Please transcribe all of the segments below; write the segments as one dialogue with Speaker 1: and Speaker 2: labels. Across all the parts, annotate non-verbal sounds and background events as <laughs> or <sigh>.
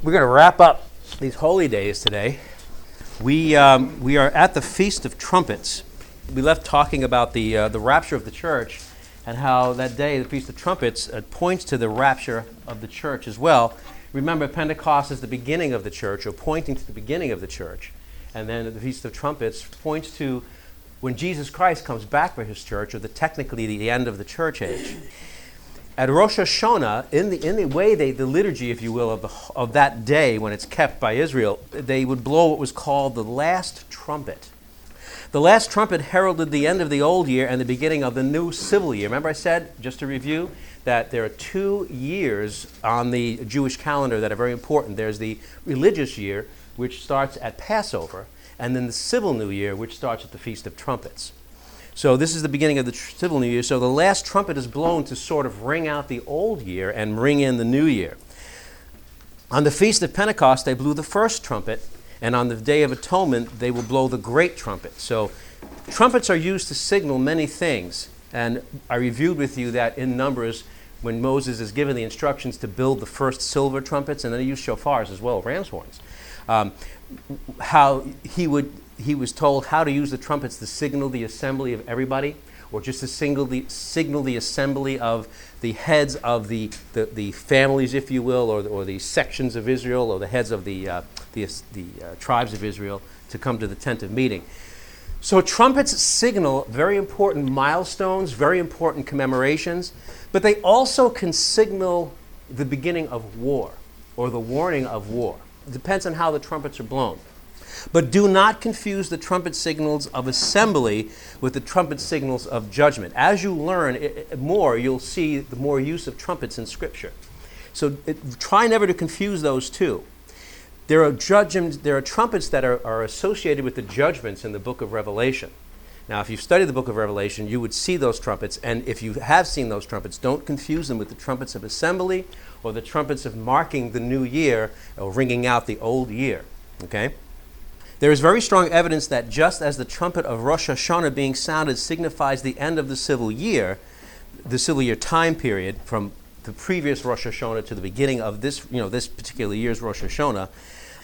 Speaker 1: We're going to wrap up these holy days today. We, um, we are at the Feast of Trumpets. We left talking about the, uh, the rapture of the church and how that day, the Feast of Trumpets, uh, points to the rapture of the church as well. Remember, Pentecost is the beginning of the church, or pointing to the beginning of the church. And then the Feast of Trumpets points to when Jesus Christ comes back for his church, or the, technically the end of the church age at Rosh Hashanah, in the, in the way they, the liturgy, if you will, of, the, of that day when it's kept by Israel, they would blow what was called the last trumpet. The last trumpet heralded the end of the old year and the beginning of the new civil year. Remember, I said, just to review, that there are two years on the Jewish calendar that are very important. There's the religious year, which starts at Passover, and then the civil new year, which starts at the Feast of Trumpets. So this is the beginning of the civil new year. So the last trumpet is blown to sort of ring out the old year and ring in the new year. On the feast of Pentecost, they blew the first trumpet, and on the day of atonement, they will blow the great trumpet. So trumpets are used to signal many things. And I reviewed with you that in Numbers, when Moses is given the instructions to build the first silver trumpets, and then he used shofars as well, ram's horns, um, how he would he was told how to use the trumpets to signal the assembly of everybody, or just to signal the, signal the assembly of the heads of the, the, the families, if you will, or, or the sections of Israel, or the heads of the, uh, the, the uh, tribes of Israel to come to the tent of meeting. So, trumpets signal very important milestones, very important commemorations, but they also can signal the beginning of war or the warning of war. It depends on how the trumpets are blown. But do not confuse the trumpet signals of assembly with the trumpet signals of judgment. As you learn it, more, you'll see the more use of trumpets in Scripture. So it, try never to confuse those two. There are, there are trumpets that are, are associated with the judgments in the book of Revelation. Now, if you've studied the book of Revelation, you would see those trumpets. And if you have seen those trumpets, don't confuse them with the trumpets of assembly or the trumpets of marking the new year or ringing out the old year. Okay? There is very strong evidence that just as the trumpet of Rosh Hashanah being sounded signifies the end of the civil year, the civil year time period from the previous Rosh Hashanah to the beginning of this, you know, this particular year's Rosh Hashanah,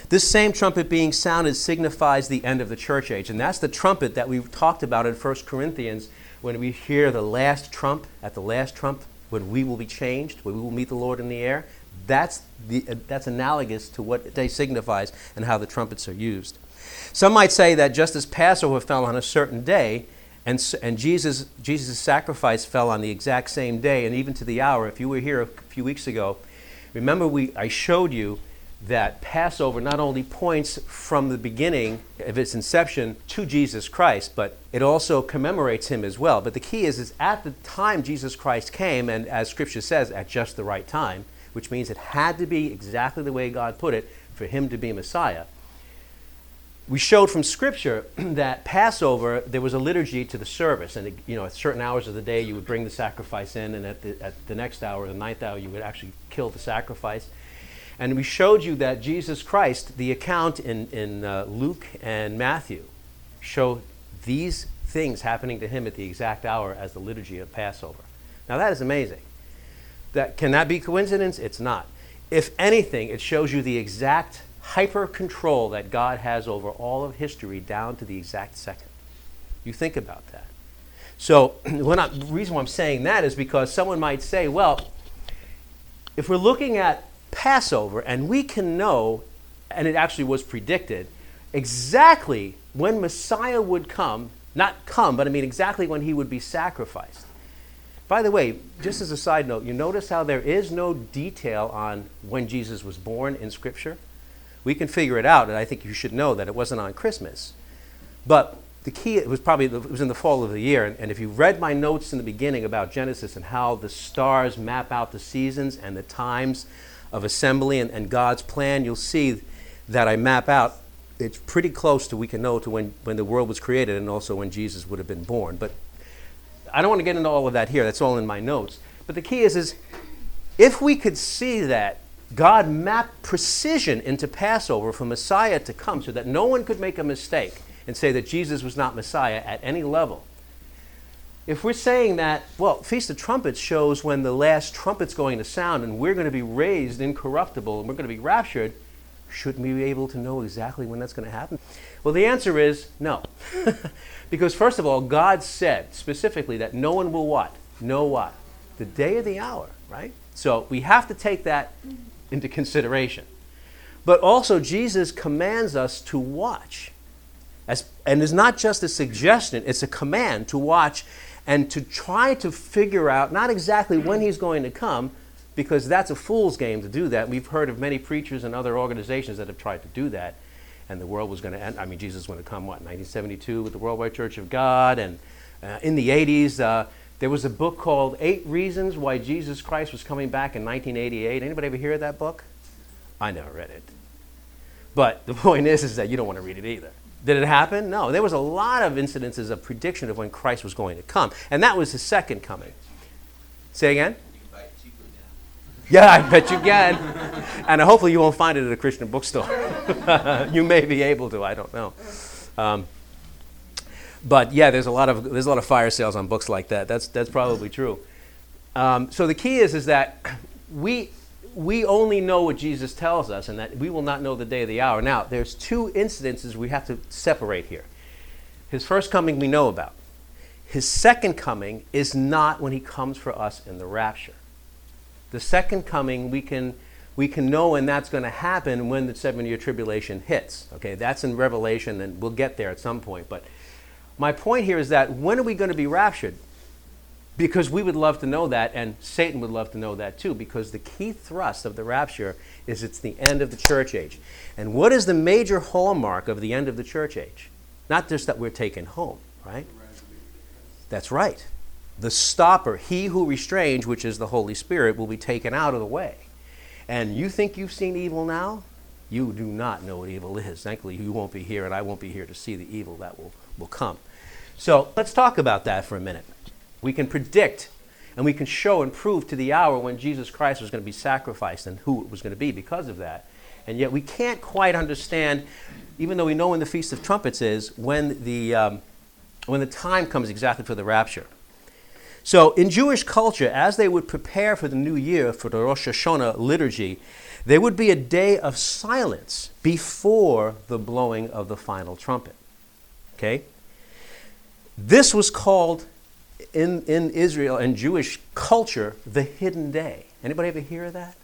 Speaker 1: this same trumpet being sounded signifies the end of the church age. And that's the trumpet that we talked about in 1 Corinthians when we hear the last trump, at the last trump, when we will be changed, when we will meet the Lord in the air. That's, the, uh, that's analogous to what day signifies and how the trumpets are used. Some might say that just as Passover fell on a certain day, and, and Jesus, Jesus' sacrifice fell on the exact same day and even to the hour. If you were here a few weeks ago, remember we, I showed you that Passover not only points from the beginning of its inception to Jesus Christ, but it also commemorates him as well. But the key is, is at the time Jesus Christ came, and as Scripture says, at just the right time, which means it had to be exactly the way God put it for him to be Messiah we showed from Scripture <clears throat> that Passover, there was a liturgy to the service. And, you know, at certain hours of the day, you would bring the sacrifice in, and at the, at the next hour, the ninth hour, you would actually kill the sacrifice. And we showed you that Jesus Christ, the account in, in uh, Luke and Matthew, show these things happening to him at the exact hour as the liturgy of Passover. Now, that is amazing. That, can that be coincidence? It's not. If anything, it shows you the exact hyper control that God has over all of history down to the exact second. You think about that. So, <clears throat> when the reason why I'm saying that is because someone might say, well, if we're looking at Passover and we can know, and it actually was predicted, exactly when Messiah would come, not come, but I mean exactly when he would be sacrificed. By the way, just as a side note, you notice how there is no detail on when Jesus was born in Scripture? We can figure it out, and I think you should know that it wasn't on Christmas. But the key it was probably it was in the fall of the year and, and, if you read my notes in the beginning about genesis and how the stars map out the seasons and the times of assembly and, and god's plan you'll see that i map out it's pretty close to we can know to when, when the world was created and also when jesus would have been born but i don't want to get into all of that here that's all in my notes but the key is is if we could see that God mapped precision into Passover for Messiah to come so that no one could make a mistake and say that Jesus was not Messiah at any level. If we're saying that, well, Feast of Trumpets shows when the last trumpet's going to sound and we're going to be raised incorruptible and we're going to be raptured, shouldn't we be able to know exactly when that's going to happen? Well, the answer is no. <laughs> because, first of all, God said specifically that no one will what? Know what? The day or the hour, right? So we have to take that into consideration. But also, Jesus commands us to watch. As, and it's not just a suggestion, it's a command to watch and to try to figure out not exactly when he's going to come, because that's a fool's game to do that. We've heard of many preachers and other organizations that have tried to do that, and the world was going to end. I mean, Jesus was going to come, what, 1972 with the Worldwide Church of God, and uh, in the 80s, uh, there was a book called Eight Reasons Why Jesus Christ Was Coming Back in 1988. Anybody ever hear of that book? I never read it. But the <laughs> point is, is that you don't want to read it either. Did it happen? No. There was a lot of incidences of prediction of when Christ was going to come, and that was his second coming. Say again? Yeah, I bet you can. and hopefully you won't find it at a Christian bookstore. <laughs> you may be able to, I don't know. Um, but yeah, there's a lot of there's a lot of fire sales on books like that. That's that's probably true. Um, so the key is is that we we only know what Jesus tells us, and that we will not know the day of the hour. Now, there's two incidences we have to separate here. His first coming we know about. His second coming is not when he comes for us in the rapture. The second coming we can we can know when that's going to happen when the seven year tribulation hits. Okay, that's in Revelation, and we'll get there at some point. But my point here is that when are we going to be raptured? Because we would love to know that, and Satan would love to know that too, because the key thrust of the rapture is it's the end of the church age. And what is the major hallmark of the end of the church age? Not just that we're taken home, right? That's right. The stopper, he who restrains, which is the Holy Spirit, will be taken out of the way. And you think you've seen evil now? You do not know what evil is. Thankfully, you won't be here, and I won't be here to see the evil that will, will come. So let's talk about that for a minute. We can predict and we can show and prove to the hour when Jesus Christ was going to be sacrificed and who it was going to be because of that. And yet we can't quite understand, even though we know when the Feast of Trumpets is, when the, um, when the time comes exactly for the rapture. So in Jewish culture, as they would prepare for the new year, for the Rosh Hashanah liturgy, there would be a day of silence before the blowing of the final trumpet. Okay? This was called in, in Israel and Jewish culture the hidden day. Anybody ever hear of that?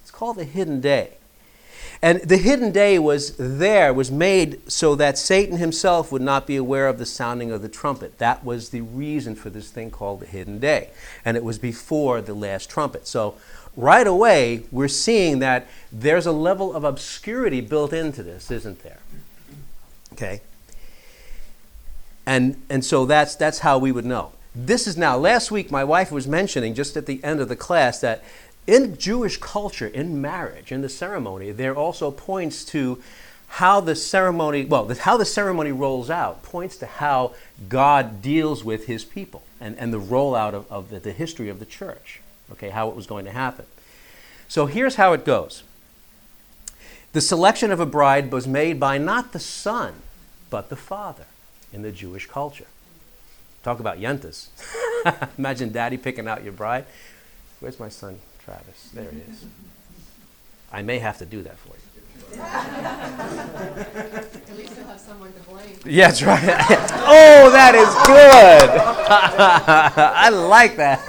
Speaker 1: It's called the hidden day. And the hidden day was there, was made so that Satan himself would not be aware of the sounding of the trumpet. That was the reason for this thing called the hidden day. And it was before the last trumpet. So right away, we're seeing that there's a level of obscurity built into this, isn't there? Okay? And, and so that's, that's how we would know this is now, last week, my wife was mentioning just at the end of the class that in Jewish culture, in marriage, in the ceremony, there also points to how the ceremony, well, how the ceremony rolls out points to how God deals with his people and, and the rollout of, of the, the history of the church, okay, how it was going to happen. So here's how it goes the selection of a bride was made by not the son, but the father in the Jewish culture. Talk about yentas. <laughs> Imagine daddy picking out your bride. Where's my son, Travis? There he is. I may have to do that for you.
Speaker 2: At least you'll have someone to blame.
Speaker 1: Yeah, that's right. <laughs> oh, that is good. <laughs> I like that.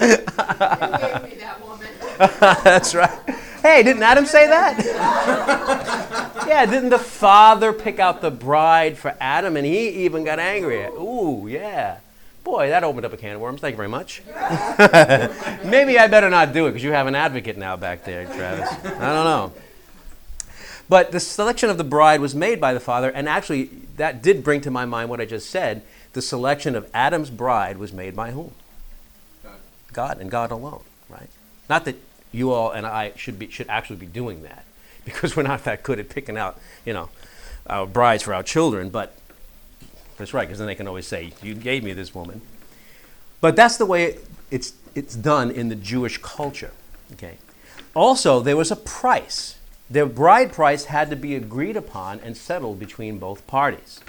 Speaker 2: You gave me that woman.
Speaker 1: that's right. Hey, didn't Adam say that? Yeah, didn't the father pick out the bride for Adam and he even got angry? Ooh, yeah. Boy, that opened up a can of worms. Thank you very much. <laughs> Maybe I better not do it because you have an advocate now back there, Travis. I don't know. But the selection of the bride was made by the father, and actually, that did bring to my mind what I just said. The selection of Adam's bride was made by whom? God. God and God alone, right? Not that you all and I should be should actually be doing that because we're not that good at picking out, you know, our brides for our children. But that's right, because then they can always say, "You gave me this woman." But that's the way it's it's done in the Jewish culture. Okay. Also, there was a price. The bride price had to be agreed upon and settled between both parties.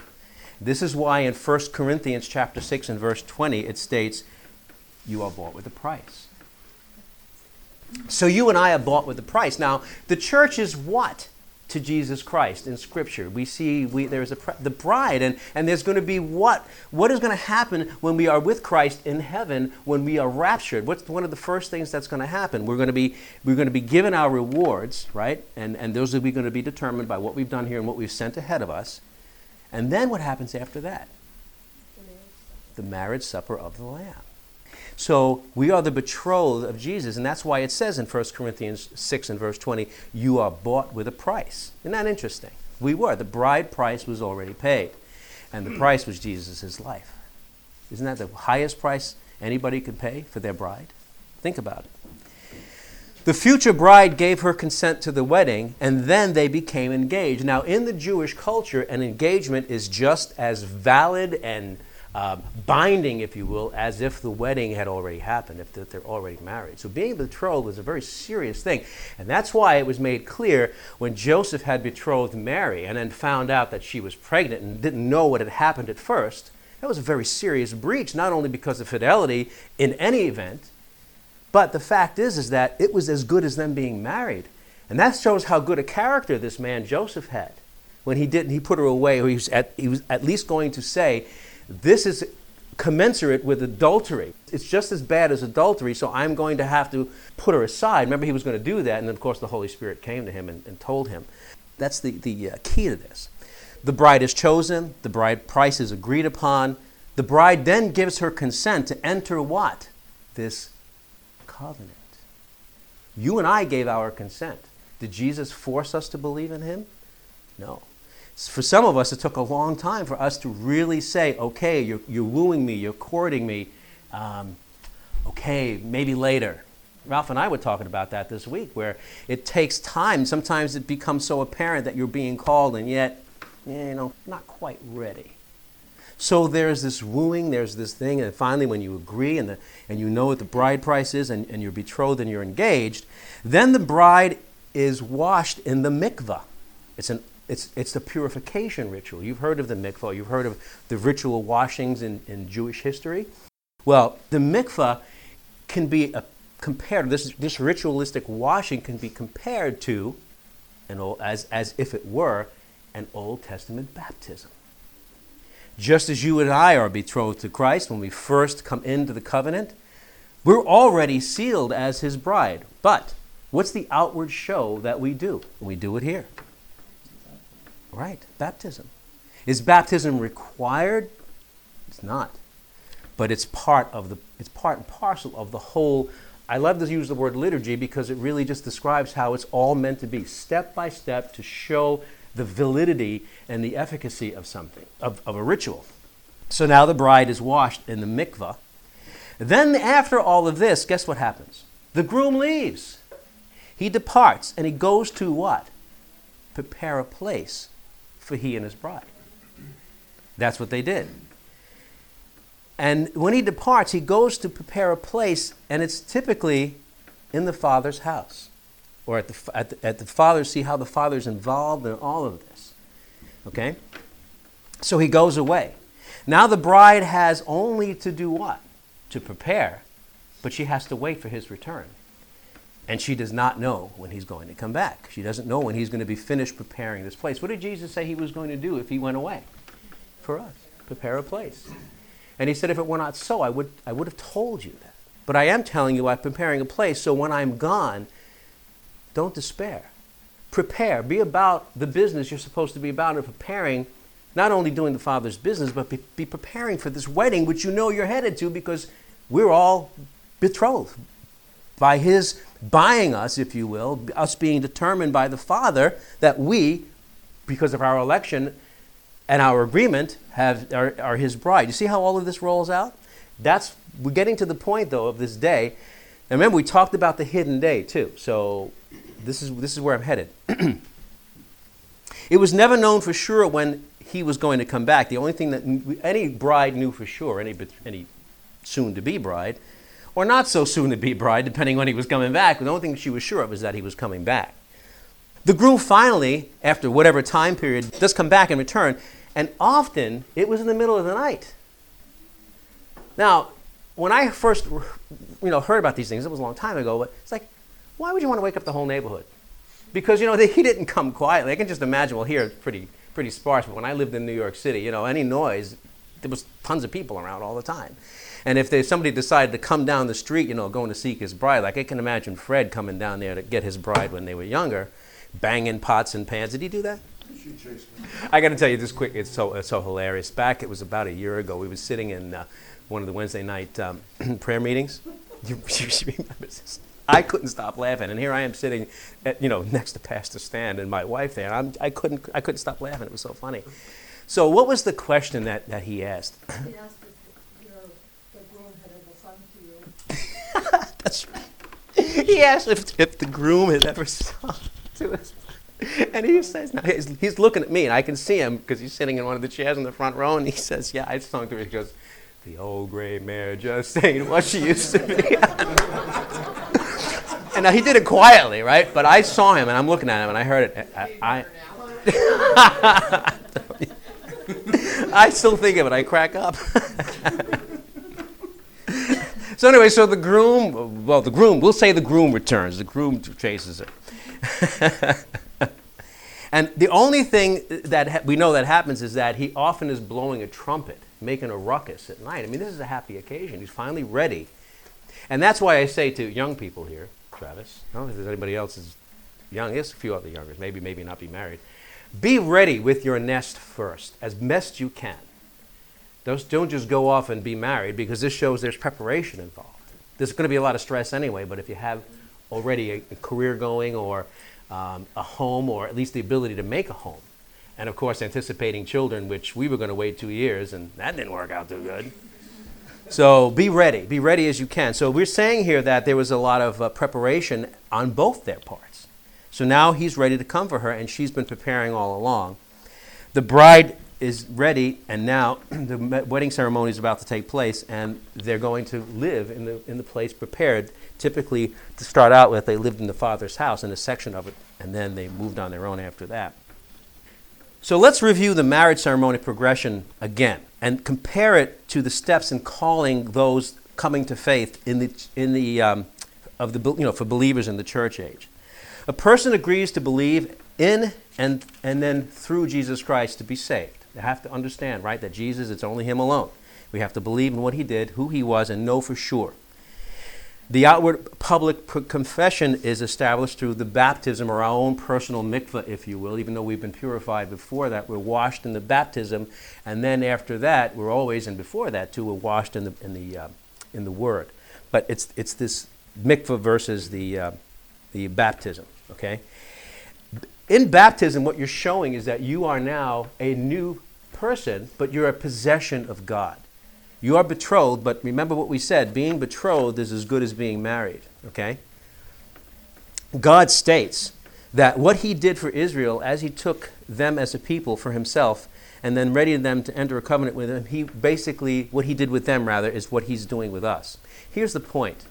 Speaker 1: This is why in 1 Corinthians chapter 6 and verse 20 it states, You are bought with a price. So you and I are bought with a price. Now, the church is what? to Jesus Christ in Scripture. We see we, there's a, the bride, and, and there's going to be what? What is going to happen when we are with Christ in heaven when we are raptured? What's one of the first things that's going to happen? We're going to be, we're going to be given our rewards, right? And, and those are going to be determined by what we've done here and what we've sent ahead of us. And then what happens after that? The marriage supper of the Lamb. So we are the betrothed of Jesus, and that's why it says in 1 Corinthians 6 and verse 20, you are bought with a price. Isn't that interesting? We were. The bride price was already paid, and the price was Jesus' life. Isn't that the highest price anybody could pay for their bride? Think about it. The future bride gave her consent to the wedding, and then they became engaged. Now, in the Jewish culture, an engagement is just as valid and uh, binding, if you will, as if the wedding had already happened, if they're already married. So being betrothed was a very serious thing. And that's why it was made clear when Joseph had betrothed Mary and then found out that she was pregnant and didn't know what had happened at first. That was a very serious breach, not only because of fidelity in any event, but the fact is, is that it was as good as them being married. And that shows how good a character this man Joseph had. When he didn't, he put her away, or he was at, he was at least going to say, this is commensurate with adultery. It's just as bad as adultery, so I'm going to have to put her aside. Remember, he was going to do that, and of course, the Holy Spirit came to him and, and told him. That's the, the uh, key to this. The bride is chosen, the bride price is agreed upon. The bride then gives her consent to enter what? This covenant. You and I gave our consent. Did Jesus force us to believe in him? No for some of us, it took a long time for us to really say, okay, you're, you're wooing me, you're courting me. Um, okay, maybe later. Ralph and I were talking about that this week, where it takes time. Sometimes it becomes so apparent that you're being called, and yet, you know, not quite ready. So there's this wooing, there's this thing, and finally, when you agree and, the, and you know what the bride price is, and, and you're betrothed and you're engaged, then the bride is washed in the mikvah. It's an it's, it's the purification ritual. You've heard of the mikvah, you've heard of the ritual washings in, in Jewish history. Well, the mikvah can be a, compared, this, this ritualistic washing can be compared to, an old, as, as if it were, an Old Testament baptism. Just as you and I are betrothed to Christ when we first come into the covenant, we're already sealed as his bride. But what's the outward show that we do? We do it here. Right, baptism. Is baptism required? It's not. But it's part of the it's part and parcel of the whole I love to use the word liturgy because it really just describes how it's all meant to be, step by step, to show the validity and the efficacy of something, of, of a ritual. So now the bride is washed in the mikvah. Then, after all of this, guess what happens? The groom leaves. He departs and he goes to what? Prepare a place for he and his bride. That's what they did. And when he departs, he goes to prepare a place, and it's typically in the Father's house or at the, at the, at the Father, see how the Father's involved in all of this. Okay? So he goes away. Now the bride has only to do what? To prepare, but she has to wait for his return. And she does not know when he's going to come back. She doesn't know when he's going to be finished preparing this place. What did Jesus say he was going to do if he went away? For us, prepare a place. And he said, if it were not so, I would, I would have told you that. But I am telling you, I'm preparing a place, so when I'm gone, don't despair. Prepare. Be about the business you're supposed to be about and preparing, not only doing the Father's business, but be, be preparing for this wedding, which you know you're headed to because we're all betrothed by his buying us, if you will, us being determined by the Father that we, because of our election and our agreement, have, are, are his bride. You see how all of this rolls out? That's we're getting to the point though of this day. And remember, we talked about the hidden day too. So this is this is where I'm headed. <clears throat> it was never known for sure when he was going to come back. The only thing that any bride knew for sure, any any soon to be bride, or not so soon to be bride, depending when he was coming back. The only thing she was sure of was that he was coming back. The groom finally, after whatever time period, does come back and return. And often it was in the middle of the night. Now, when I first you know, heard about these things, it was a long time ago, but it's like, why would you want to wake up the whole neighborhood? Because, you know, <laughs> they, he didn't come quietly. I can just imagine, well, here it's pretty, pretty sparse, but when I lived in New York City, you know, any noise, there was tons of people around all the time. And if there's somebody decided to come down the street, you know, going to seek his bride, like I can imagine Fred coming down there to get his bride when they were younger, banging pots and pans. Did he do that? I got to tell you this quick. It's so it's so hilarious. Back, it was about a year ago. We were sitting in uh, one of the Wednesday night um, <clears throat> prayer meetings. <laughs> You, you remember this? I couldn't stop laughing, and here I am sitting, at, you know, next to Pastor Stan and my wife there. And I'm, I couldn't I couldn't stop laughing. It was so funny. So, what was the question that, that he asked?
Speaker 3: He asked if your, the groom had ever sung to you.
Speaker 1: He asked if, if the groom had ever sung to us. And he says, no. he's, he's looking at me, and I can see him because he's sitting in one of the chairs in the front row, and he says, Yeah, I sung to her. He goes, The old gray mare just ain't what she used to be. <laughs> and now he did it quietly, right? But I saw him, and I'm looking at him, and I heard it. I, I, I <laughs> still think of it. I crack up. <laughs> so anyway, so the groom, well, the groom, we'll say the groom returns. The groom chases it. <laughs> and the only thing that ha- we know that happens is that he often is blowing a trumpet, making a ruckus at night. I mean, this is a happy occasion. He's finally ready. And that's why I say to young people here, Travis, I don't know if there's anybody else is young. There's a few other youngers, maybe, maybe not be married. Be ready with your nest first, as best you can. Don't, just go off and be married because this shows there's preparation involved. There's going to be a lot of stress anyway, but if you have already a, a career going or um, a home or at least the ability to make a home, and of course anticipating children, which we were going to wait two years and that didn't work out too good. So be ready, be ready as you can. So we're saying here that there was a lot of uh, preparation on both their parts. So now he's ready to come for her, and she's been preparing all along. The bride is ready, and now <clears throat> the wedding ceremony is about to take place, and they're going to live in the, in the place prepared. Typically, to start out with, they lived in the father's house in a section of it, and then they moved on their own after that. So let's review the marriage ceremony progression again and compare it to the steps in calling those coming to faith in the, in the, um, of the, you know, for believers in the church age. A person agrees to believe in and, and then through Jesus Christ to be saved. Have to understand, right, that Jesus, it's only Him alone. We have to believe in what He did, who He was, and know for sure. The outward public confession is established through the baptism or our own personal mikvah, if you will. Even though we've been purified before that, we're washed in the baptism, and then after that, we're always, and before that too, we're washed in the in the uh, in the Word. But it's it's this mikvah versus the uh, the baptism. Okay. In baptism, what you're showing is that you are now a new person, but you're a possession of God. You are betrothed, but remember what we said being betrothed is as good as being married, okay? God states that what he did for Israel as he took them as a people for himself and then readied them to enter a covenant with him, he basically, what he did with them, rather, is what he's doing with us. Here's the point.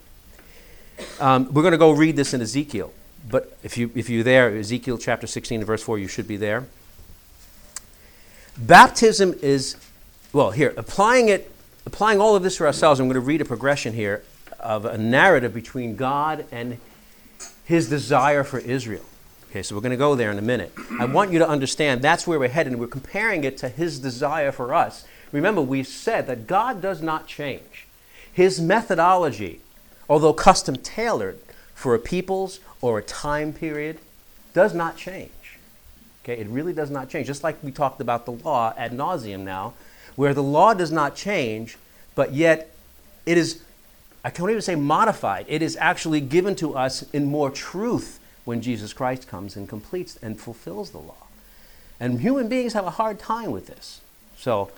Speaker 1: Um, we're going to go read this in Ezekiel, but if, you, if you're there, Ezekiel chapter 16, verse 4, you should be there. Baptism is, well, here, applying it applying all of this for ourselves, I'm going to read a progression here of a narrative between God and his desire for Israel. Okay, so we're going to go there in a minute. I want you to understand that's where we're headed, we're comparing it to his desire for us. Remember, we said that God does not change. His methodology, although custom tailored for a people's or a time period, does not change. Okay, it really does not change. Just like we talked about the law ad nauseum now, where the law does not change, but yet it is, I can't even say modified, it is actually given to us in more truth when Jesus Christ comes and completes and fulfills the law. And human beings have a hard time with this. So,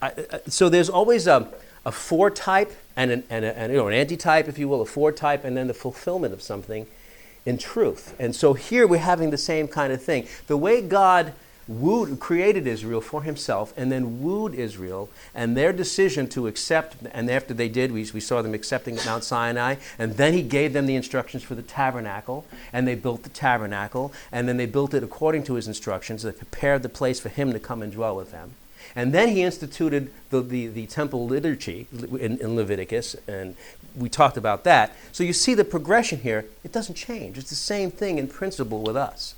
Speaker 1: I, uh, uh, so there's always a, a for type and an, and, a, and you know, an anti-type, if you will, a for type, and then the fulfillment of something in truth. And so here we're having the same kind of thing. The way God wooed, created Israel for himself and then wooed Israel and their decision to accept, and after they did, we, we saw them accepting at Mount Sinai, and then he gave them the instructions for the tabernacle, and they built the tabernacle, and then they built it according to his instructions. They prepared the place for him to come and dwell with them. And then he instituted the, the, the temple liturgy in, in Leviticus, and we talked about that. So you see the progression here, it doesn't change. It's the same thing in principle with us.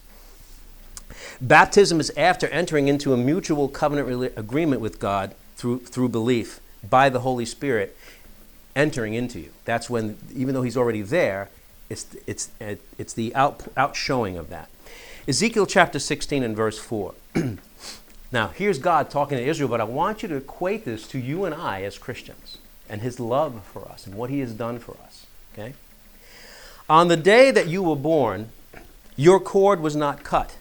Speaker 1: Baptism is after entering into a mutual covenant rela- agreement with God through, through belief by the Holy Spirit entering into you. That's when, even though He's already there, it's, it's, it's the out, outshowing of that. Ezekiel chapter 16 and verse 4. <clears throat> now, here's God talking to Israel, but I want you to equate this to you and I as Christians and His love for us and what He has done for us. Okay? On the day that you were born, your cord was not cut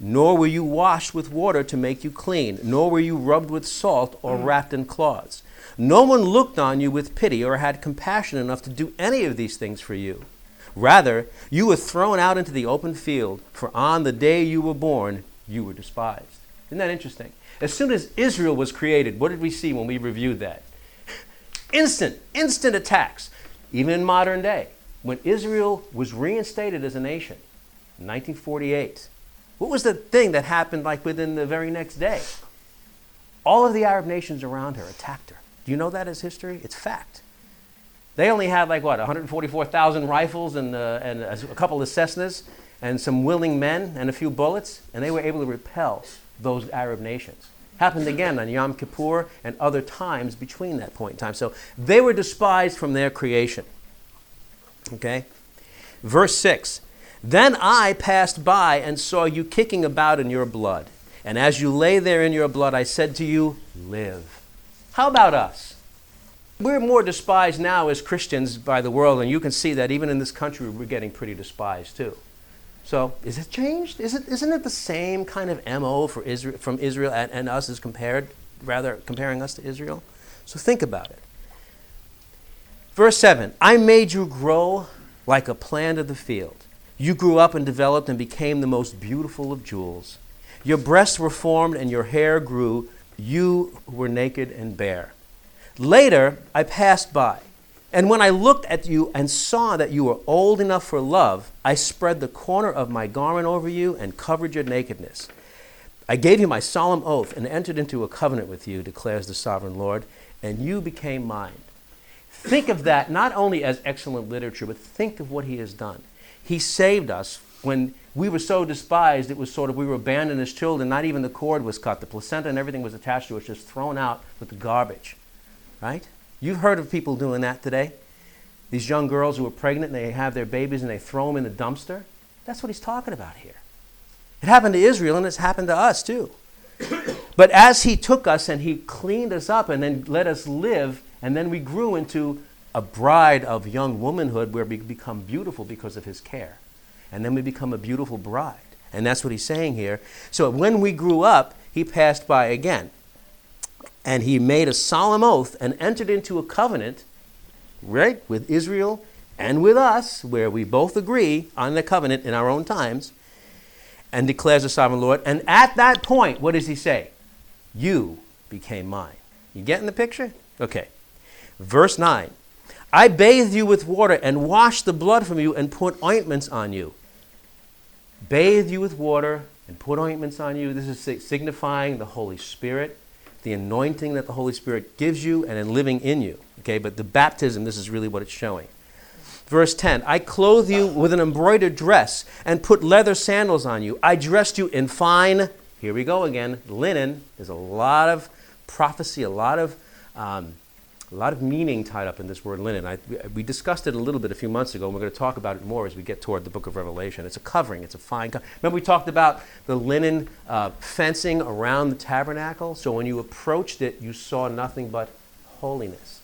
Speaker 1: nor were you washed with water to make you clean, nor were you rubbed with salt or mm. wrapped in cloths. No one looked on you with pity or had compassion enough to do any of these things for you. Rather, you were thrown out into the open field, for on the day you were born, you were despised. Isn't that interesting? As soon as Israel was created, what did we see when we reviewed that? Instant, instant attacks, even in modern day. When Israel was reinstated as a nation in 1948, what was the thing that happened like within the very next day? All of the Arab nations around her attacked her. Do you know that as history? It's fact. They only had like what 144,000 rifles and, uh, and a couple of Cessnas and some willing men and a few bullets, and they were able to repel those Arab nations. Happened again on Yom Kippur and other times between that point in time. So they were despised from their creation. Okay? Verse 6 then I passed by and saw you kicking about in your blood. And as you lay there in your blood, I said to you, Live. How about us? We're more despised now as Christians by the world, and you can see that even in this country, we're getting pretty despised too. So, is it changed? Is it, isn't it the same kind of MO for Israel, from Israel and, and us as compared, rather comparing us to Israel? So, think about it. Verse 7 I made you grow like a plant of the field you grew up and developed and became the most beautiful of jewels. Your breasts were formed and your hair grew. You were naked and bare. Later, I passed by, and when I looked at you and saw that you were old enough for love, I spread the corner of my garment over you and covered your nakedness. I gave you my solemn oath and entered into a covenant with you, declares the sovereign Lord, and you became mine. Think of that not only as excellent literature, but think of what he has done. He saved us when we were so despised, it was sort of we were abandoned as children. Not even the cord was cut. The placenta and everything was attached to it, just thrown out with the garbage. Right? You've heard of people doing that today. These young girls who are pregnant and they have their babies and they throw them in the dumpster. That's what he's talking about here. It happened to Israel and it's happened to us too. <coughs> but as he took us and he cleaned us up and then let us live, and then we grew into a bride of young womanhood where we become beautiful because of his care. And then we become a beautiful bride. And that's what he's saying here. So when we grew up, he passed by again. And he made a solemn oath and entered into a covenant, right, with Israel and with us, where we both agree on the covenant in our own times, and declares the sovereign Lord. And at that point, what does he say? You became mine. You getting the picture? Okay. Verse 9 I bathed you with water and washed the blood from you and put ointments on you. Bathed you with water and put ointments on you. This is signifying the Holy Spirit, the anointing that the Holy Spirit gives you and in living in you. Okay, but the baptism, this is really what it's showing. Verse 10 I clothe you with an embroidered dress and put leather sandals on you. I dressed you in fine, here we go again, linen. There's a lot of prophecy, a lot of um, a lot of meaning tied up in this word linen. I, we discussed it a little bit a few months ago, and we're going to talk about it more as we get toward the book of Revelation. It's a covering, it's a fine Remember, we talked about the linen uh, fencing around the tabernacle? So when you approached it, you saw nothing but holiness.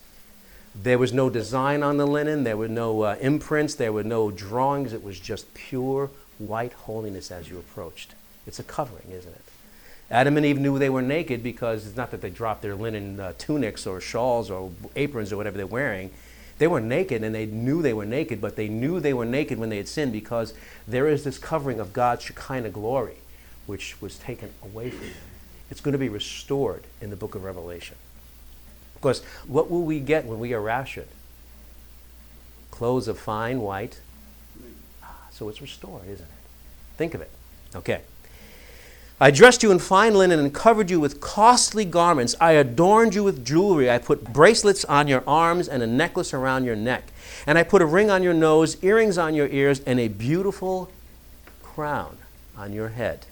Speaker 1: There was no design on the linen, there were no uh, imprints, there were no drawings. It was just pure white holiness as you approached. It's a covering, isn't it? Adam and Eve knew they were naked because it's not that they dropped their linen uh, tunics or shawls or aprons or whatever they're wearing. They were naked and they knew they were naked, but they knew they were naked when they had sinned because there is this covering of God's Shekinah glory, which was taken away from them. It's going to be restored in the book of Revelation. Of course, what will we get when we are raptured? Clothes of fine white. Ah, so it's restored, isn't it? Think of it. Okay. I dressed you in fine linen and covered you with costly garments. I adorned you with jewelry. I put bracelets on your arms and a necklace around your neck. And I put a ring on your nose, earrings on your ears, and a beautiful crown on your head.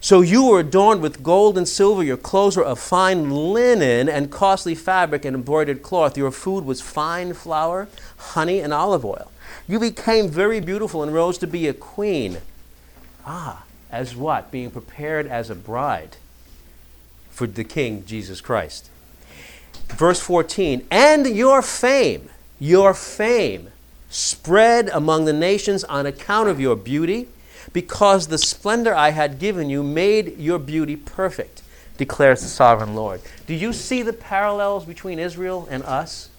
Speaker 1: So you were adorned with gold and silver. Your clothes were of fine linen and costly fabric and embroidered cloth. Your food was fine flour, honey, and olive oil. You became very beautiful and rose to be a queen. Ah, as what? Being prepared as a bride for the King, Jesus Christ. Verse 14, and your fame, your fame spread among the nations on account of your beauty because the splendor I had given you made your beauty perfect, declares the sovereign Lord. Do you see the parallels between Israel and us?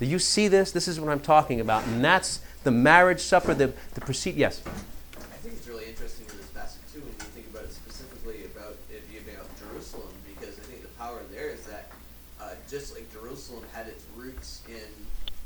Speaker 1: Do you see this? This is what I'm talking about. And that's the marriage supper, the, the proceed. Yes?
Speaker 4: I think it's really interesting in this passage too when you think about it specifically about it being about Jerusalem because I think the power there is that uh, just like Jerusalem had its roots in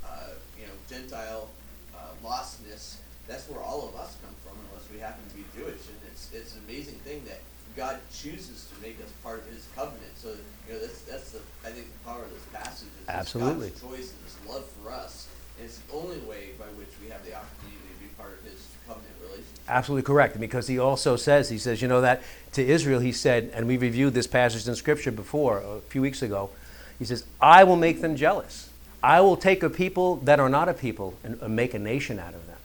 Speaker 4: uh, you know Gentile uh, lostness, that's where all of us come from unless we happen to be Jewish, and it's it's an amazing thing that God chooses to make us part of His covenant. So you know that's that's the I think the power of this passage is
Speaker 1: Absolutely.
Speaker 4: God's choice and His love for us, and it's the only way by which we have the opportunity to be part of His covenant relationship.
Speaker 1: Absolutely correct. Because he also says, he says, you know, that to Israel, he said, and we reviewed this passage in Scripture before, a few weeks ago, he says, I will make them jealous. I will take a people that are not a people and, and make a nation out of them.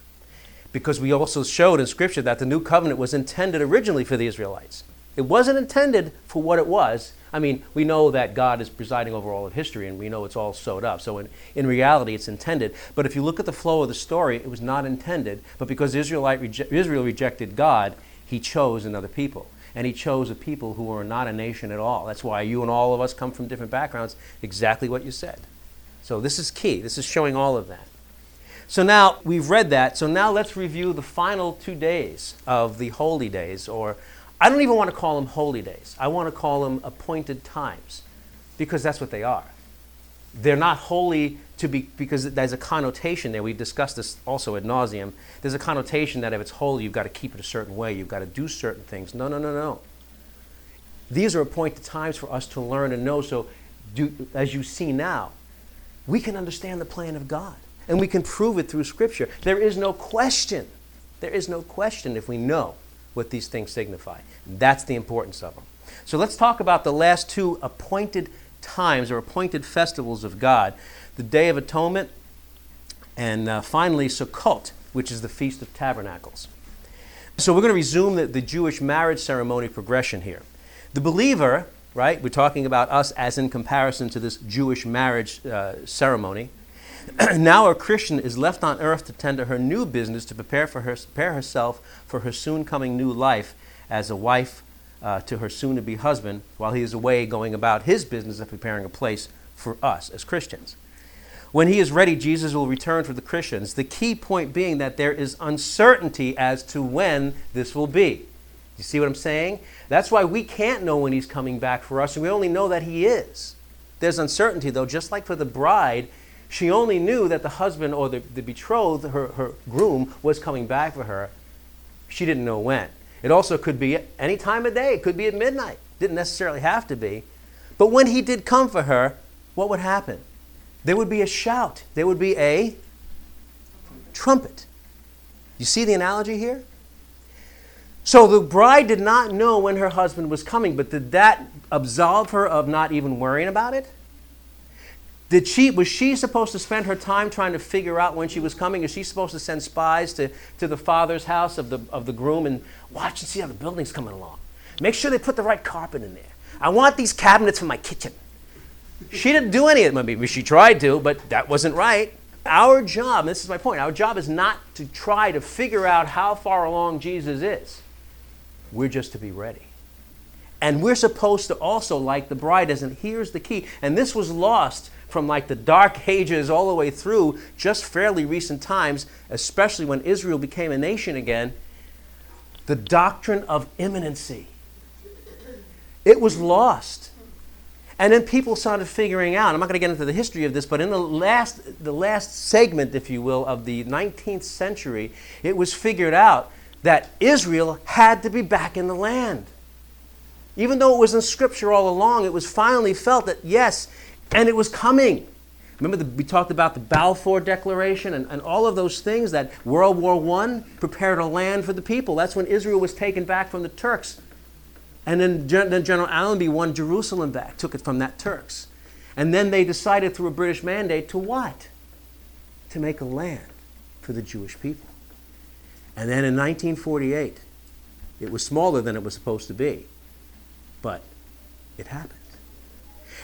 Speaker 1: Because we also showed in Scripture that the new covenant was intended originally for the Israelites. It wasn't intended for what it was. I mean, we know that God is presiding over all of history and we know it's all sewed up. So, in, in reality, it's intended. But if you look at the flow of the story, it was not intended. But because Israelite reje- Israel rejected God, he chose another people. And he chose a people who were not a nation at all. That's why you and all of us come from different backgrounds, exactly what you said. So, this is key. This is showing all of that. So now we've read that. So now let's review the final two days of the holy days, or I don't even want to call them holy days. I want to call them appointed times because that's what they are. They're not holy to be because there's a connotation there. We've discussed this also ad nauseum. There's a connotation that if it's holy, you've got to keep it a certain way. You've got to do certain things. No, no, no, no. These are appointed times for us to learn and know. So, do, as you see now, we can understand the plan of God. And we can prove it through Scripture. There is no question. There is no question if we know what these things signify. That's the importance of them. So let's talk about the last two appointed times or appointed festivals of God the Day of Atonement, and uh, finally Sukkot, which is the Feast of Tabernacles. So we're going to resume the, the Jewish marriage ceremony progression here. The believer, right, we're talking about us as in comparison to this Jewish marriage uh, ceremony. <clears throat> now a Christian is left on earth to tend to her new business to prepare, for her, prepare herself for her soon coming new life as a wife uh, to her soon to be husband while he is away going about his business of preparing a place for us as Christians. When he is ready, Jesus will return for the Christians. The key point being that there is uncertainty as to when this will be. You see what I'm saying? That's why we can't know when he's coming back for us, and we only know that he is. There's uncertainty, though, just like for the bride, she only knew that the husband or the, the betrothed, her, her groom, was coming back for her. She didn't know when. It also could be any time of day, it could be at midnight. Didn't necessarily have to be. But when he did come for her, what would happen? There would be a shout, there would be a trumpet. You see the analogy here? So the bride did not know when her husband was coming, but did that absolve her of not even worrying about it? Did she, was she supposed to spend her time trying to figure out when she was coming? Is she supposed to send spies to, to the father's house of the, of the groom and watch and see how the building's coming along? Make sure they put the right carpet in there. I want these cabinets for my kitchen. She didn't do any of it. Maybe she tried to, but that wasn't right. Our job, this is my point, our job is not to try to figure out how far along Jesus is. We're just to be ready. And we're supposed to also, like the bride is, and here's the key, and this was lost from like the dark ages all the way through just fairly recent times, especially when Israel became a nation again, the doctrine of imminency. It was lost. And then people started figuring out, I'm not going to get into the history of this, but in the last, the last segment, if you will, of the 19th century, it was figured out that Israel had to be back in the land. Even though it was in Scripture all along, it was finally felt that yes, and it was coming. Remember, the, we talked about the Balfour Declaration and, and all of those things that World War I prepared a land for the people. That's when Israel was taken back from the Turks. And then, then General Allenby won Jerusalem back, took it from that Turks. And then they decided through a British mandate to what? To make a land for the Jewish people. And then in 1948, it was smaller than it was supposed to be, but it happened.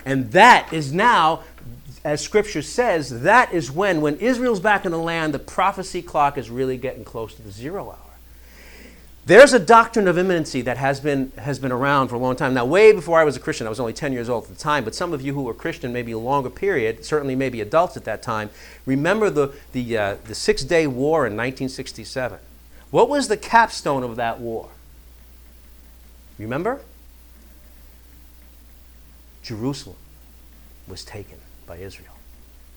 Speaker 1: And that is now, as Scripture says, that is when, when Israel's back in the land, the prophecy clock is really getting close to the zero hour. There's a doctrine of imminency that has been, has been around for a long time. Now, way before I was a Christian, I was only 10 years old at the time, but some of you who were Christian, maybe a longer period, certainly maybe adults at that time, remember the, the, uh, the Six Day War in 1967. What was the capstone of that war? Remember? Jerusalem was taken by Israel.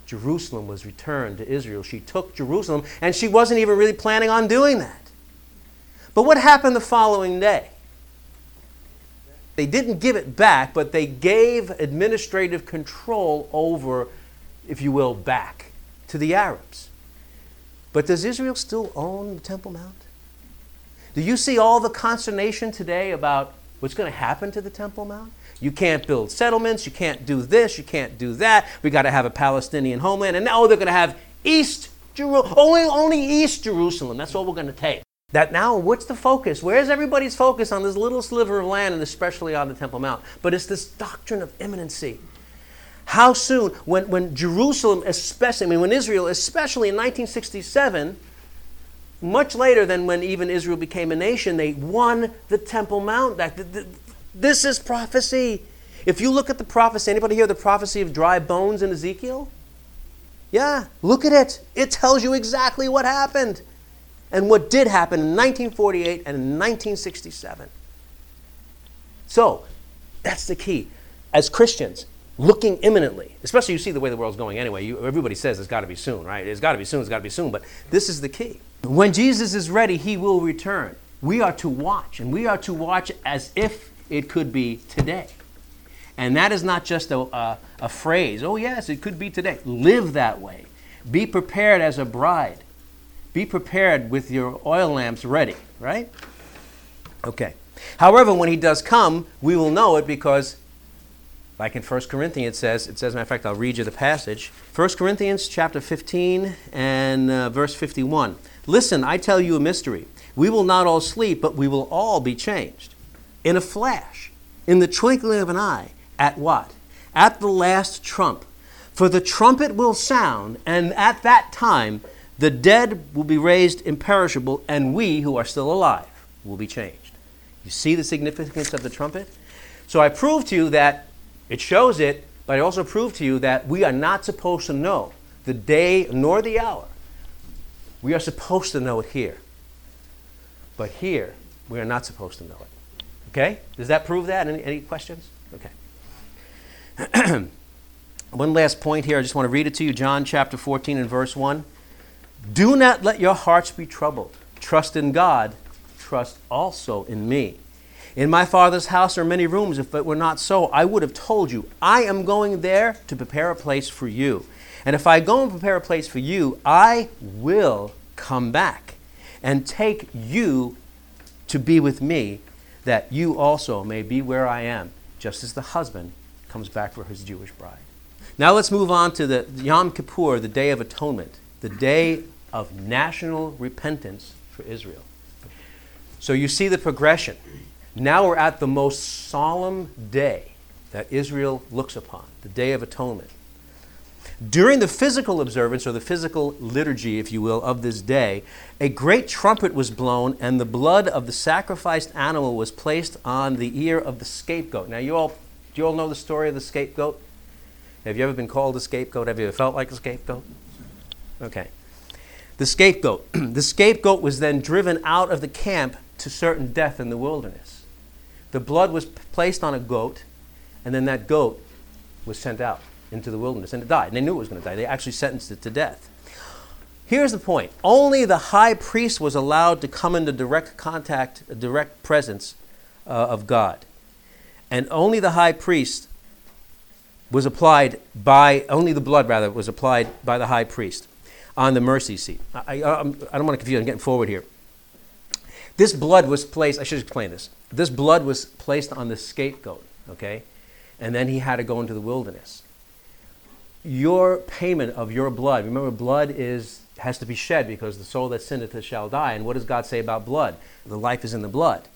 Speaker 1: Jerusalem was returned to Israel. She took Jerusalem, and she wasn't even really planning on doing that. But what happened the following day? They didn't give it back, but they gave administrative control over, if you will, back to the Arabs. But does Israel still own the Temple Mount? Do you see all the consternation today about what's going to happen to the Temple Mount? You can't build settlements, you can't do this, you can't do that. We got to have a Palestinian homeland, and now they're going to have East Jerusalem, only, only East Jerusalem. That's all we're going to take. That now, what's the focus? Where's everybody's focus on this little sliver of land, and especially on the Temple Mount? But it's this doctrine of imminency. How soon, when, when Jerusalem, especially, I mean, when Israel, especially in 1967, much later than when even Israel became a nation, they won the Temple Mount. That, this is prophecy. If you look at the prophecy, anybody hear the prophecy of dry bones in Ezekiel? Yeah, look at it. It tells you exactly what happened and what did happen in 1948 and in 1967. So, that's the key. As Christians, looking imminently, especially you see the way the world's going anyway, you, everybody says it's got to be soon, right? It's got to be soon, it's got to be soon, but this is the key. When Jesus is ready, he will return. We are to watch, and we are to watch as if it could be today. And that is not just a, a, a phrase, oh, yes, it could be today. Live that way. Be prepared as a bride. Be prepared with your oil lamps ready, right? Okay. However, when he does come, we will know it because, like in 1 Corinthians, it says, it says, matter of fact, I'll read you the passage. 1 Corinthians chapter 15 and uh, verse 51. Listen, I tell you a mystery. We will not all sleep, but we will all be changed. In a flash, in the twinkling of an eye, at what? At the last trump. For the trumpet will sound, and at that time the dead will be raised imperishable, and we who are still alive will be changed. You see the significance of the trumpet? So I proved to you that it shows it, but I also proved to you that we are not supposed to know the day nor the hour. We are supposed to know it here. But here, we are not supposed to know it. Okay? Does that prove that? Any, any questions? Okay. <clears throat> One last point here. I just want to read it to you. John chapter 14 and verse 1. Do not let your hearts be troubled. Trust in God. Trust also in me. In my Father's house are many rooms. If it were not so, I would have told you. I am going there to prepare a place for you. And if I go and prepare a place for you, I will come back and take you to be with me, that you also may be where I am, just as the husband comes back for his Jewish bride. Now let's move on to the Yom Kippur, the Day of Atonement, the day of national repentance for Israel. So you see the progression. Now we're at the most solemn day that Israel looks upon, the Day of Atonement. During the physical observance, or the physical liturgy, if you will, of this day, a great trumpet was blown, and the blood of the sacrificed animal was placed on the ear of the scapegoat. Now, you all, do you all know the story of the scapegoat? Have you ever been called a scapegoat? Have you ever felt like a scapegoat? Okay. The scapegoat. <clears throat> the scapegoat was then driven out of the camp to certain death in the wilderness. The blood was placed on a goat, and then that goat was sent out into the wilderness, and it died. And they knew it was going to die. They actually sentenced it to death. Here's the point only the high priest was allowed to come into direct contact, direct presence uh, of God. And only the high priest was applied by, only the blood, rather, was applied by the high priest on the mercy seat. I, I, I don't want to confuse, I'm getting forward here. This blood was placed, I should explain this. This blood was placed on the scapegoat, okay? And then he had to go into the wilderness. Your payment of your blood, remember, blood is has to be shed because the soul that sinneth shall die. And what does God say about blood? The life is in the blood.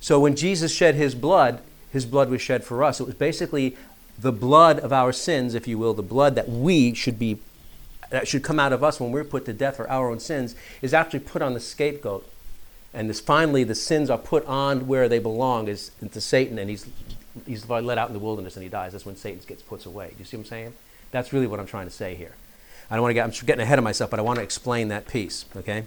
Speaker 1: So when Jesus shed his blood, his blood was shed for us. It was basically the blood of our sins, if you will, the blood that we should be that should come out of us when we're put to death for our own sins, is actually put on the scapegoat. And this, finally, the sins are put on where they belong, is into Satan, and he's, he's let out in the wilderness and he dies. That's when Satan gets put away. Do you see what I'm saying? That's really what I'm trying to say here. I don't want to get, I'm getting ahead of myself, but I want to explain that piece, okay?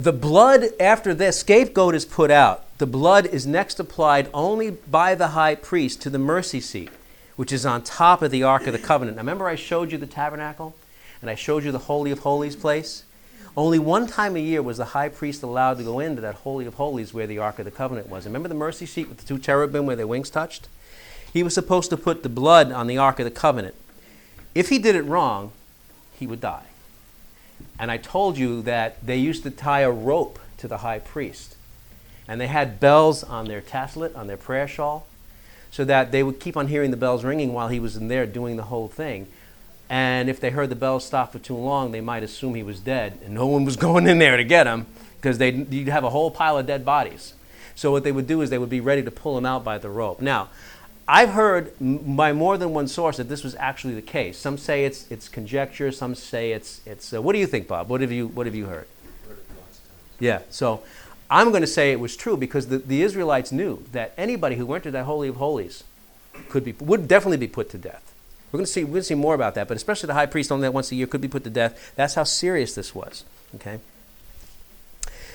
Speaker 1: The blood after the scapegoat is put out, the blood is next applied only by the high priest to the mercy seat, which is on top of the Ark of the Covenant. Now, remember I showed you the tabernacle and I showed you the Holy of Holies place? Only one time a year was the high priest allowed to go into that Holy of Holies where the Ark of the Covenant was. Remember the mercy seat with the two cherubim where their wings touched? He was supposed to put the blood on the Ark of the Covenant. If he did it wrong, he would die. And I told you that they used to tie a rope to the high priest. And they had bells on their taslet, on their prayer shawl, so that they would keep on hearing the bells ringing while he was in there doing the whole thing. And if they heard the bells stop for too long, they might assume he was dead, and no one was <laughs> going in there to get him because they'd you'd have a whole pile of dead bodies. So what they would do is they would be ready to pull him out by the rope. Now, I've heard by more than one source that this was actually the case. Some say it's it's conjecture. Some say it's it's. Uh, what do you think, Bob? What have you what have you heard? Yeah. So I'm going to say it was true because the, the Israelites knew that anybody who went to that holy of holies could be would definitely be put to death. We're going to see we're going to see more about that, but especially the high priest only that once a year could be put to death. That's how serious this was. Okay.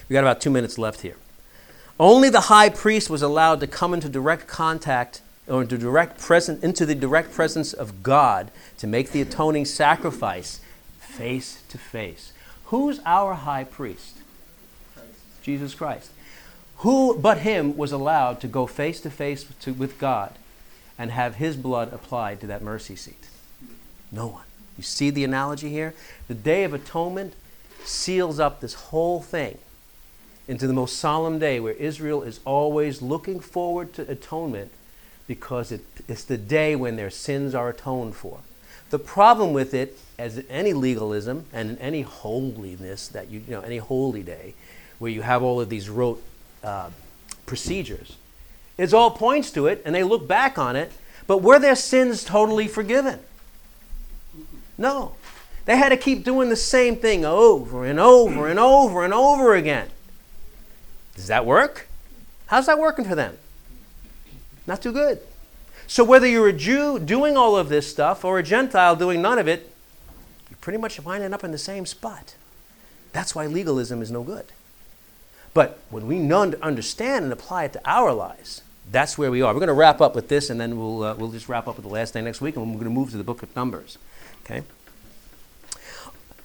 Speaker 1: We got about two minutes left here. Only the high priest was allowed to come into direct contact or into direct present into the direct presence of God to make the atoning sacrifice face to face. Who's our high priest? Jesus Christ. Who but him was allowed to go face to face with God and have his blood applied to that mercy seat? No one. You see the analogy here? The Day of Atonement seals up this whole thing into the most solemn day where Israel is always looking forward to atonement because it, it's the day when their sins are atoned for. The problem with it, as in any legalism and in any holiness that you, you know, any holy day, where you have all of these rote uh, procedures, it all points to it, and they look back on it. But were their sins totally forgiven? No. They had to keep doing the same thing over and over and over and over again. Does that work? How's that working for them? Not too good. So, whether you're a Jew doing all of this stuff or a Gentile doing none of it, you're pretty much winding up in the same spot. That's why legalism is no good. But when we understand and apply it to our lives, that's where we are. We're going to wrap up with this, and then we'll, uh, we'll just wrap up with the last day next week, and we're going to move to the book of Numbers. Okay?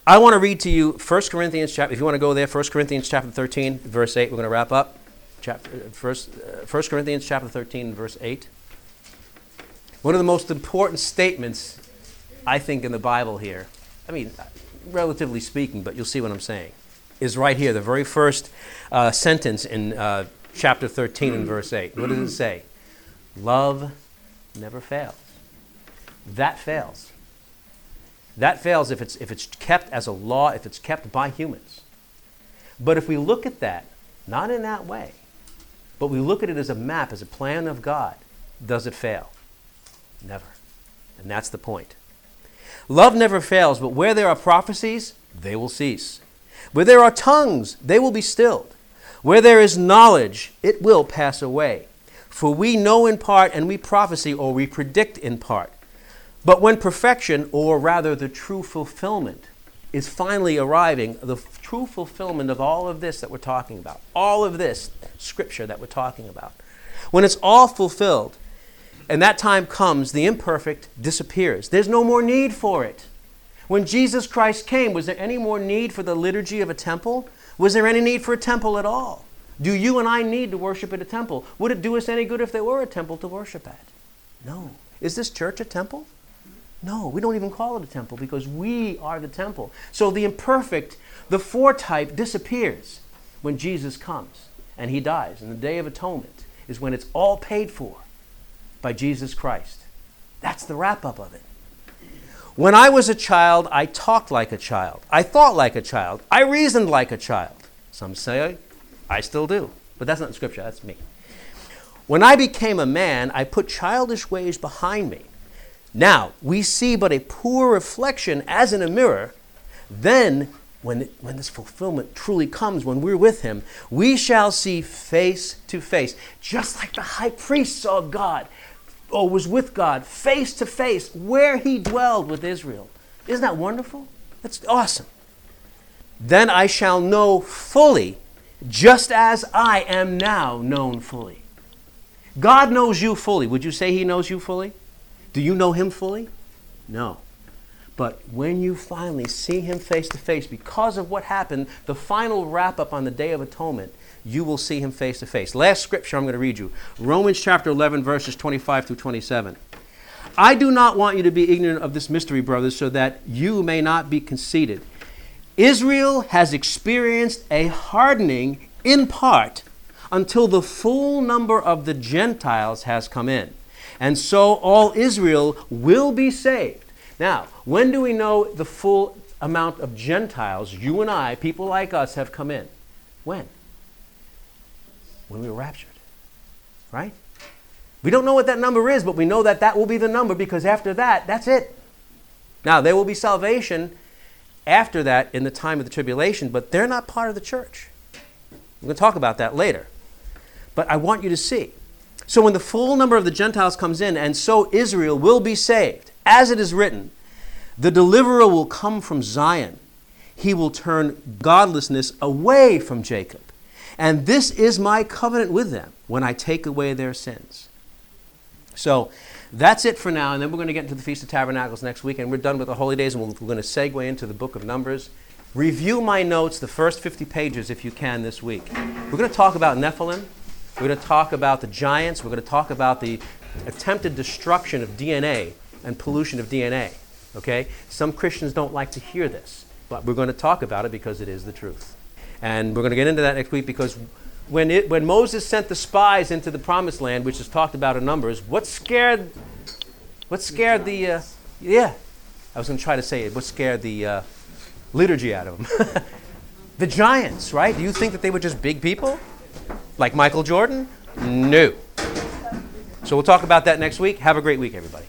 Speaker 1: I want to read to you 1 Corinthians chapter, if you want to go there, 1 Corinthians chapter 13, verse 8. We're going to wrap up. Chapter, uh, first, uh, 1 Corinthians chapter 13, verse 8. One of the most important statements, I think, in the Bible here, I mean, relatively speaking, but you'll see what I'm saying, is right here, the very first uh, sentence in uh, chapter 13 and verse 8. What does it say? Love never fails. That fails. That fails if it's, if it's kept as a law, if it's kept by humans. But if we look at that, not in that way, but we look at it as a map, as a plan of God, does it fail? Never. And that's the point. Love never fails, but where there are prophecies, they will cease. Where there are tongues, they will be stilled. Where there is knowledge, it will pass away. For we know in part and we prophesy or we predict in part. But when perfection, or rather the true fulfillment, is finally arriving, the f- true fulfillment of all of this that we're talking about, all of this scripture that we're talking about, when it's all fulfilled, and that time comes, the imperfect disappears. There's no more need for it. When Jesus Christ came, was there any more need for the liturgy of a temple? Was there any need for a temple at all? Do you and I need to worship at a temple? Would it do us any good if there were a temple to worship at? No. Is this church a temple? No, we don't even call it a temple because we are the temple. So the imperfect, the foretype disappears when Jesus comes and he dies. And the day of atonement is when it's all paid for by Jesus Christ. That's the wrap up of it. When I was a child, I talked like a child. I thought like a child. I reasoned like a child. Some say I still do, but that's not scripture, that's me. When I became a man, I put childish ways behind me. Now, we see but a poor reflection as in a mirror. Then, when, when this fulfillment truly comes, when we're with Him, we shall see face to face, just like the high priest saw God or was with God face to face where He dwelled with Israel. Isn't that wonderful? That's awesome. Then I shall know fully, just as I am now known fully. God knows you fully. Would you say He knows you fully? Do you know Him fully? No. But when you finally see Him face to face, because of what happened, the final wrap up on the Day of Atonement, you will see Him face to face. Last scripture I'm going to read you Romans chapter 11, verses 25 through 27. I do not want you to be ignorant of this mystery, brothers, so that you may not be conceited. Israel has experienced a hardening in part until the full number of the Gentiles has come in. And so all Israel will be saved. Now, when do we know the full amount of Gentiles, you and I, people like us, have come in? When? When we were raptured. Right? We don't know what that number is, but we know that that will be the number because after that, that's it. Now, there will be salvation after that in the time of the tribulation, but they're not part of the church. We're going to talk about that later. But I want you to see. So, when the full number of the Gentiles comes in, and so Israel will be saved, as it is written, the deliverer will come from Zion. He will turn godlessness away from Jacob. And this is my covenant with them when I take away their sins. So that's it for now. And then we're going to get into the Feast of Tabernacles next week. And we're done with the holy days. And we're going to segue into the book of Numbers. Review my notes, the first 50 pages, if you can, this week. We're going to talk about Nephilim. We're going to talk about the giants. We're going to talk about the attempted destruction of DNA and pollution of DNA. Okay? Some Christians don't like to hear this, but we're going to talk about it because it is the truth. And we're going to get into that next week because when, it, when Moses sent the spies into the promised land, which is talked about in Numbers, what scared, what scared the, uh, yeah, I was going to try to say it, what scared the uh, liturgy out of them? <laughs> the giants, right? Do you think that they were just big people? Like Michael Jordan? No. So we'll talk about that next week. Have a great week, everybody.